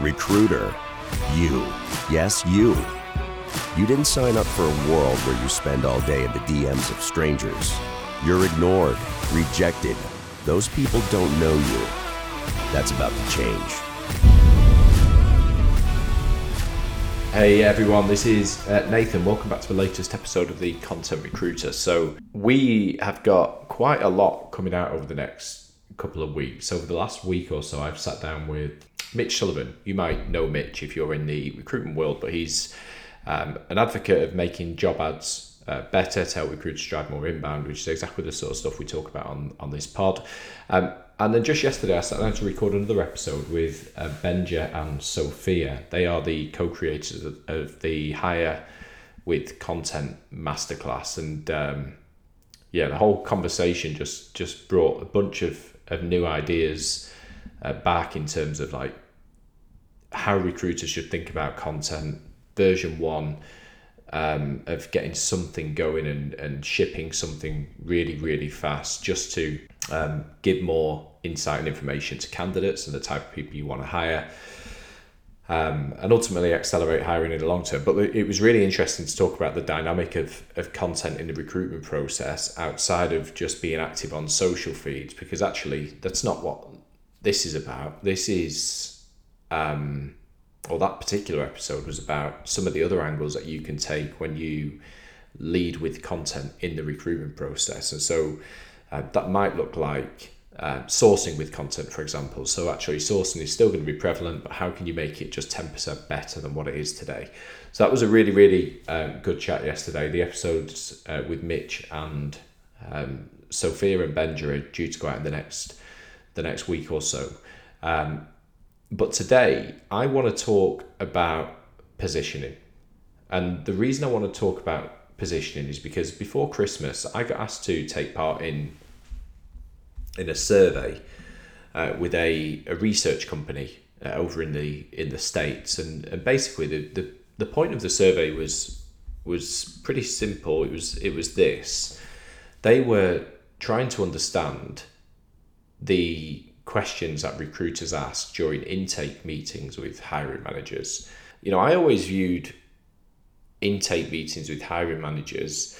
Recruiter. You. Yes, you. You didn't sign up for a world where you spend all day in the DMs of strangers. You're ignored, rejected. Those people don't know you. That's about to change. Hey everyone, this is uh, Nathan. Welcome back to the latest episode of the Content Recruiter. So, we have got quite a lot coming out over the next couple of weeks. Over the last week or so, I've sat down with Mitch Sullivan. You might know Mitch if you're in the recruitment world, but he's um, an advocate of making job ads uh, better to help recruiters drive more inbound, which is exactly the sort of stuff we talk about on, on this pod. Um, and then just yesterday, I sat down to record another episode with uh, Benja and Sophia. They are the co creators of, of, the Hire with Content Masterclass. And um, yeah, the whole conversation just, just brought a bunch of, of new ideas uh, back in terms of like how recruiters should think about content, version one um, of getting something going and, and shipping something really, really fast just to um, give more insight and information to candidates and the type of people you want to hire. Um, and ultimately accelerate hiring in the long term. But it was really interesting to talk about the dynamic of, of content in the recruitment process outside of just being active on social feeds, because actually that's not what this is about. This is, um, or that particular episode was about some of the other angles that you can take when you lead with content in the recruitment process. And so uh, that might look like uh, sourcing with content, for example. So actually, sourcing is still going to be prevalent, but how can you make it just 10% better than what it is today? So that was a really, really um, good chat yesterday. The episodes uh, with Mitch and um, Sophia and Benja are due to go out in the next the next week or so. Um, but today, I want to talk about positioning. And the reason I want to talk about positioning is because before Christmas, I got asked to take part in in a survey uh, with a, a research company uh, over in the in the states, and, and basically the, the the point of the survey was was pretty simple. It was it was this: they were trying to understand the questions that recruiters ask during intake meetings with hiring managers. You know, I always viewed intake meetings with hiring managers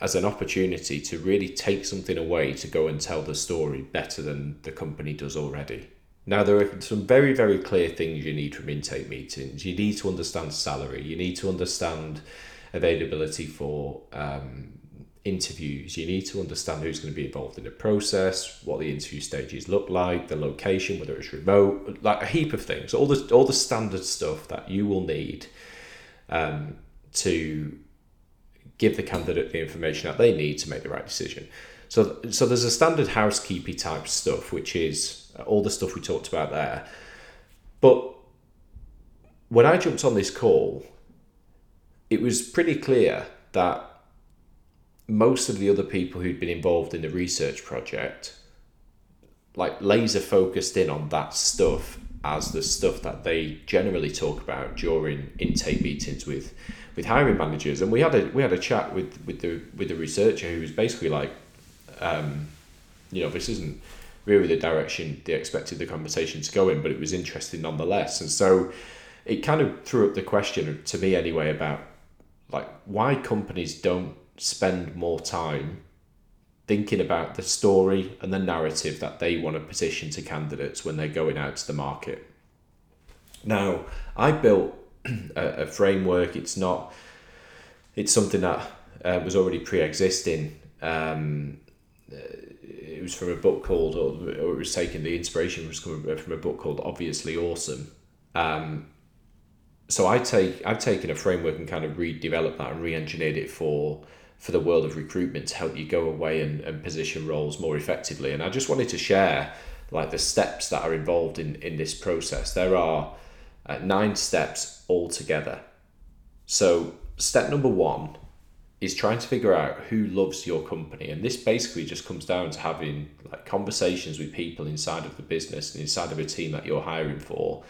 as an opportunity to really take something away to go and tell the story better than the company does already. Now, there are some very, very clear things you need from intake meetings. You need to understand salary, you need to understand availability for um, interviews. You need to understand who's going to be involved in the process, what the interview stages look like, the location, whether it's remote, like a heap of things, all the all the standard stuff that you will need um, to give the candidate the information that they need to make the right decision. So, so there's a standard housekeeping type stuff, which is all the stuff we talked about there. But when I jumped on this call, it was pretty clear that most of the other people who'd been involved in the research project, like laser focused in on that stuff as the stuff that they generally talk about during intake meetings with with hiring managers. And we had a we had a chat with with the with the researcher who was basically like, um, you know, this isn't really the direction they expected the conversation to go in, but it was interesting nonetheless. And so it kind of threw up the question to me anyway about like why companies don't spend more time thinking about the story and the narrative that they want to position to candidates when they're going out to the market. Now, I built a, a framework. It's not. It's something that uh, was already pre-existing. Um, uh, it was from a book called, or, it was taken. The inspiration was coming from a book called "Obviously Awesome." Um, so I take I've taken a framework and kind of redeveloped that and re-engineered it for for the world of recruitment to help you go away and, and position roles more effectively. And I just wanted to share like the steps that are involved in in this process. There are uh, nine steps altogether. So, step number one is trying to figure out who loves your company. And this basically just comes down to having like conversations with people inside of the business and inside of a team that you're hiring for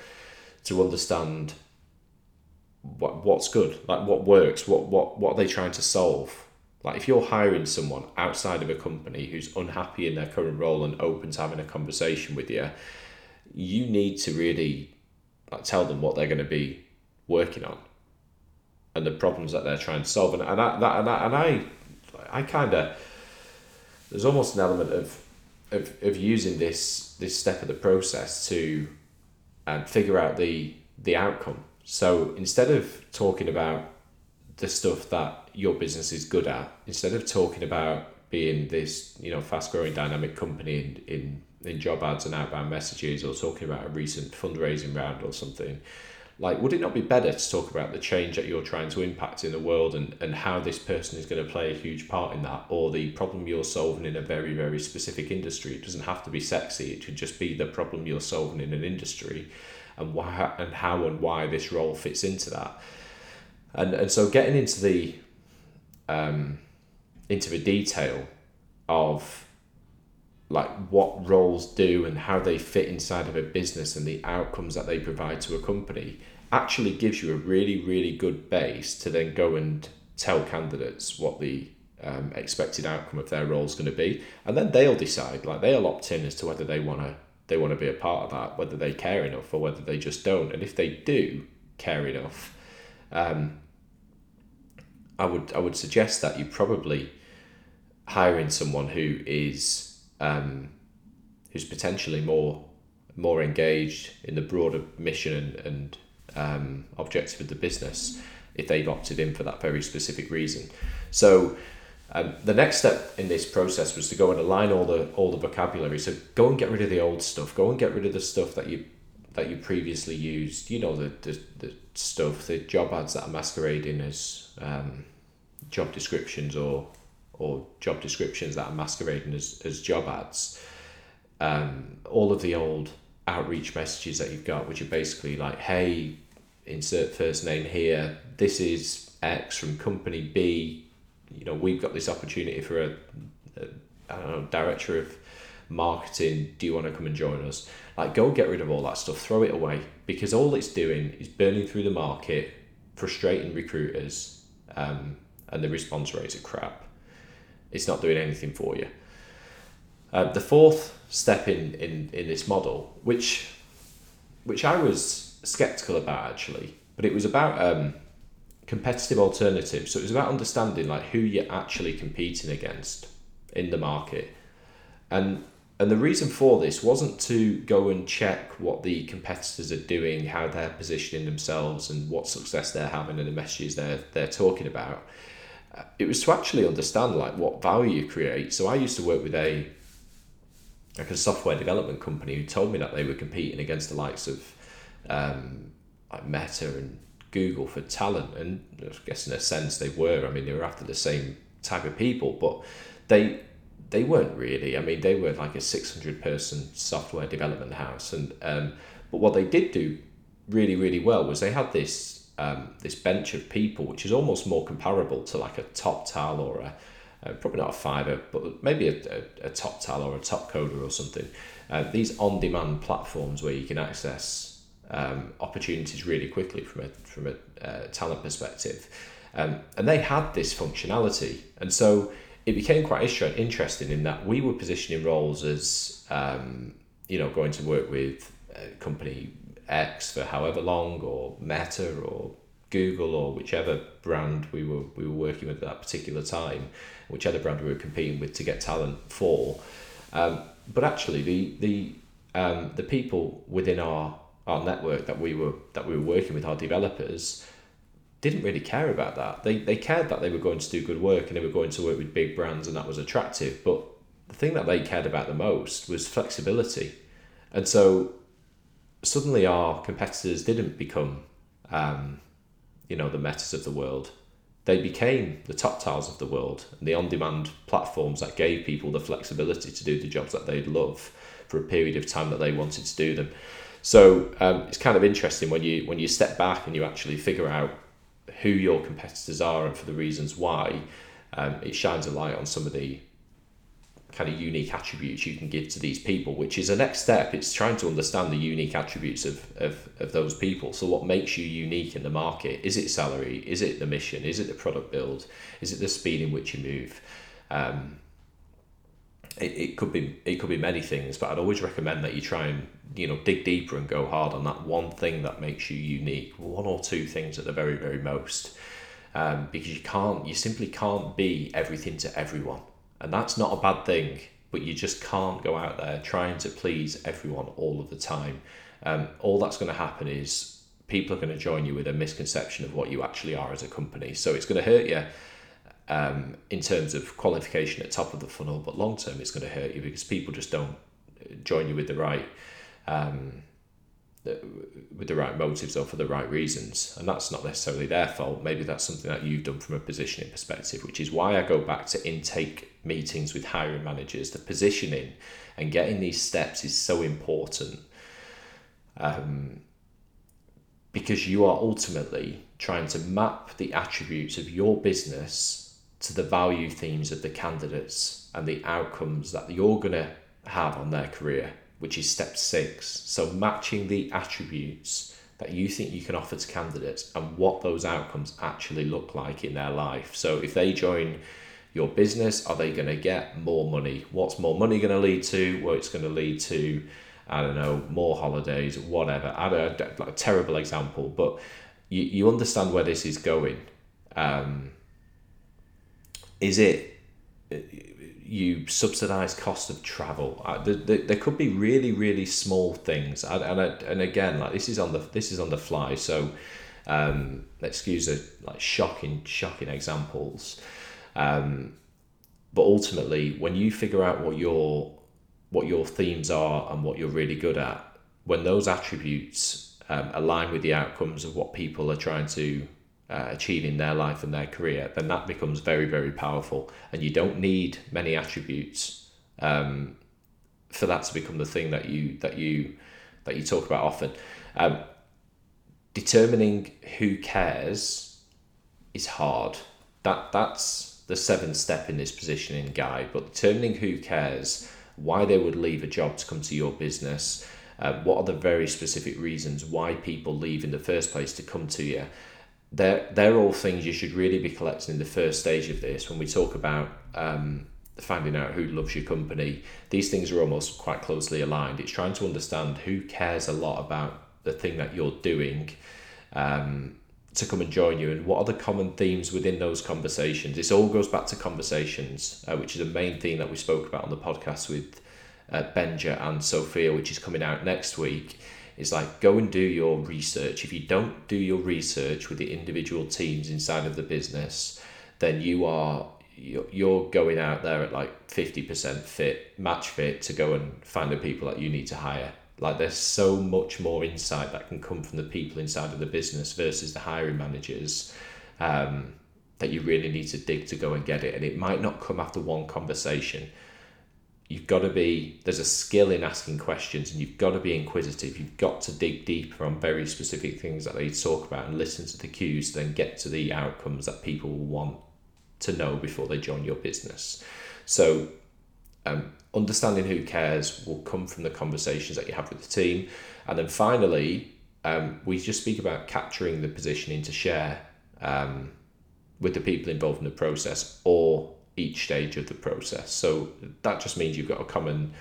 to understand what what's good, like what works, what what what are they trying to solve. Like if you're hiring someone outside of a company who's unhappy in their current role and open to having a conversation with you, you need to really like tell them what they're going to be working on and the problems that they're trying to solve. And, and, I, that, and, I, and I, I kind of, there's almost an element of, of, of using this, this step of the process to um, figure out the, the outcome. So instead of talking about the stuff that your business is good at, instead of talking about being this, you know, fast growing dynamic company in, in, in job ads and outbound messages or talking about a recent fundraising round or something, like would it not be better to talk about the change that you're trying to impact in the world and, and how this person is going to play a huge part in that or the problem you're solving in a very very specific industry? It doesn't have to be sexy it could just be the problem you're solving in an industry and why and how and why this role fits into that and and so getting into the um into the detail of like what roles do and how they fit inside of a business and the outcomes that they provide to a company actually gives you a really really good base to then go and tell candidates what the um, expected outcome of their role is going to be. And then they'll decide like they'll opt in as to whether they want to they want to be a part of that whether they care enough or whether they just don't. And if they do care enough um, I would I would suggest that you probably hiring someone who is um, who's potentially more more engaged in the broader mission and, and um, objective of the business if they've opted in for that very specific reason. So um, the next step in this process was to go and align all the all the vocabulary. So go and get rid of the old stuff. Go and get rid of the stuff that you that you previously used. You know the the, the stuff, the job ads that are masquerading as um, job descriptions or or job descriptions that are masquerading as, as job ads. Um, all of the old outreach messages that you've got, which are basically like, hey, insert first name here, this is X from company B, you know, we've got this opportunity for a, a I don't know, director of marketing, do you want to come and join us? Like, go get rid of all that stuff, throw it away, because all it's doing is burning through the market, frustrating recruiters, um, and the response rates are crap. It's not doing anything for you. Uh, the fourth step in, in, in this model, which which I was skeptical about actually, but it was about um, competitive alternatives. So it was about understanding like who you're actually competing against in the market, and and the reason for this wasn't to go and check what the competitors are doing, how they're positioning themselves, and what success they're having, and the messages they're they're talking about. It was to actually understand like what value you create. So I used to work with a like a software development company who told me that they were competing against the likes of um, like Meta and Google for talent, and I guess in a sense they were. I mean, they were after the same type of people, but they they weren't really. I mean, they were like a six hundred person software development house, and um, but what they did do really really well was they had this um, this bench of people, which is almost more comparable to like a TopTal or a uh, probably not a Fiverr, but maybe a, a, a TopTal or a top coder or something. Uh, these on-demand platforms where you can access um, opportunities really quickly from a from a uh, talent perspective, um, and they had this functionality, and so it became quite interesting in that we were positioning roles as um, you know going to work with company X for however long, or Meta, or Google, or whichever brand we were we were working with at that particular time, whichever brand we were competing with to get talent for. Um, but actually, the the um, the people within our our network that we were that we were working with, our developers, didn't really care about that. They they cared that they were going to do good work and they were going to work with big brands and that was attractive. But the thing that they cared about the most was flexibility, and so suddenly our competitors didn't become, um, you know, the metas of the world they became the TopTals of the world and the on-demand platforms that gave people the flexibility to do the jobs that they'd love for a period of time that they wanted to do them. So um, it's kind of interesting when you when you step back and you actually figure out who your competitors are and for the reasons why. Um, it shines a light on some of the kind of unique attributes you can give to these people, which is a next step. It's trying to understand the unique attributes of, of, of those people. So, what makes you unique in the market? Is it salary? Is it the mission? Is it the product build? Is it the speed in which you move? Um, it, it could be it could be many things, but I'd always recommend that you try and you know dig deeper and go hard on that one thing that makes you unique, one or two things at the very very most, um, because you can't you simply can't be everything to everyone, and that's not a bad thing. But you just can't go out there trying to please everyone all of the time. Um, all that's going to happen is people are going to join you with a misconception of what you actually are as a company. So it's going to hurt you um, in terms of qualification at top of the funnel, but long term it's going to hurt you because people just don't join you with the right um, with the right motives or for the right reasons, and that's not necessarily their fault. Maybe that's something that you've done from a positioning perspective, which is why I go back to intake meetings with hiring managers. The positioning and getting these steps is so important. Um, because you are ultimately trying to map the attributes of your business to the value themes of the candidates and the outcomes that you're going to have on their career, which is step six. So, matching the attributes that you think you can offer to candidates and what those outcomes actually look like in their life. So, if they join your business, are they going to get more money? What's more money going to lead to? Well, it's going to lead to I don't know, more holidays, whatever. I don't, like a terrible example, but you, you understand where this is going. Um, is it you subsidize cost of travel? Uh, there could be really really small things, and and, and again, like this is on the this is on the fly, so um, excuse the like shocking shocking examples. Um, but ultimately, when you figure out what your what your themes are and what you're really good at, when those attributes um, align with the outcomes of what people are trying to uh, achieve their life and their career, then that becomes very, very powerful. And you don't need many attributes um, for that to become the thing that you that you that you talk about often. Um, determining who cares is hard. That that's the seventh step in this positioning guide. But determining who cares why they would leave a job to come to your business, uh, what are the very specific reasons why people leave in the first place to come to you. They're, they're all things you should really be collecting in the first stage of this when we talk about um, finding out who loves your company. These things are almost quite closely aligned. It's trying to understand who cares a lot about the thing that you're doing. Um, to come and join you and what are the common themes within those conversations this all goes back to conversations uh, which is a main theme that we spoke about on the podcast with uh, benja and sophia which is coming out next week is like go and do your research if you don't do your research with the individual teams inside of the business then you are you're going out there at like 50% fit match fit to go and find the people that you need to hire like there's so much more insight that can come from the people inside of the business versus the hiring managers um, that you really need to dig to go and get it. And it might not come after one conversation. You've got to be, there's a skill in asking questions and you've got to be inquisitive. You've got to dig deeper on very specific things that they talk about and listen to the cues, then get to the outcomes that people want to know before they join your business. So um, understanding who cares will come from the conversations that you have with the team. And then finally, um, we just speak about capturing the positioning to share um, with the people involved in the process or each stage of the process. So that just means you've got a common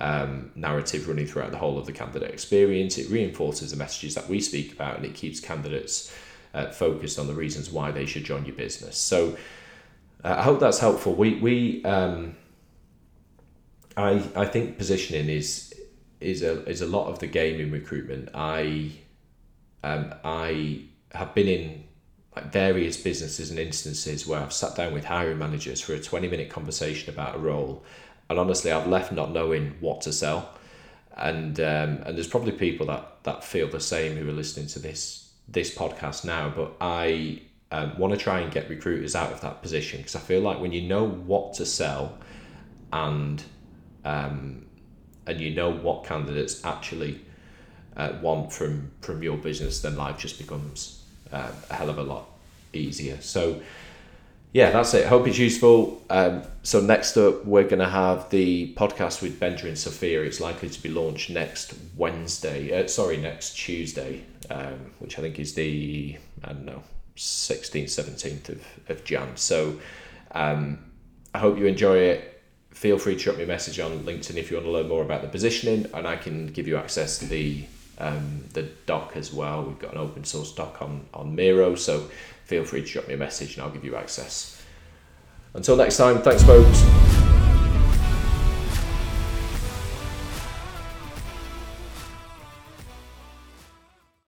um, narrative running throughout the whole of the candidate experience. It reinforces the messages that we speak about and it keeps candidates uh, focused on the reasons why they should join your business. So uh, I hope that's helpful. We, we, um, I I think positioning is is a is a lot of the game in recruitment. I um I have been in like various businesses and instances where I've sat down with hiring managers for a 20 minute conversation about a role and honestly I've left not knowing what to sell. And um, and there's probably people that that feel the same who are listening to this this podcast now but I um, want to try and get recruiters out of that position because I feel like when you know what to sell and um, and you know what candidates actually uh, want from from your business, then life just becomes uh, a hell of a lot easier. So yeah, that's it. Hope it's useful. Um, so next up, we're going to have the podcast with Benja and Sophia. It's likely to be launched next Wednesday. Uh, sorry, next Tuesday, um, which I think is the I don't know 16th, 17th of, of Jan. So um, I hope you enjoy it feel free to drop me a message on LinkedIn if you want to learn more about the positioning, and I can give you access to the um, the doc as well. We've got an open source doc on on Miro, so feel free to drop me a message and I'll give you access. Until next time, thanks, folks.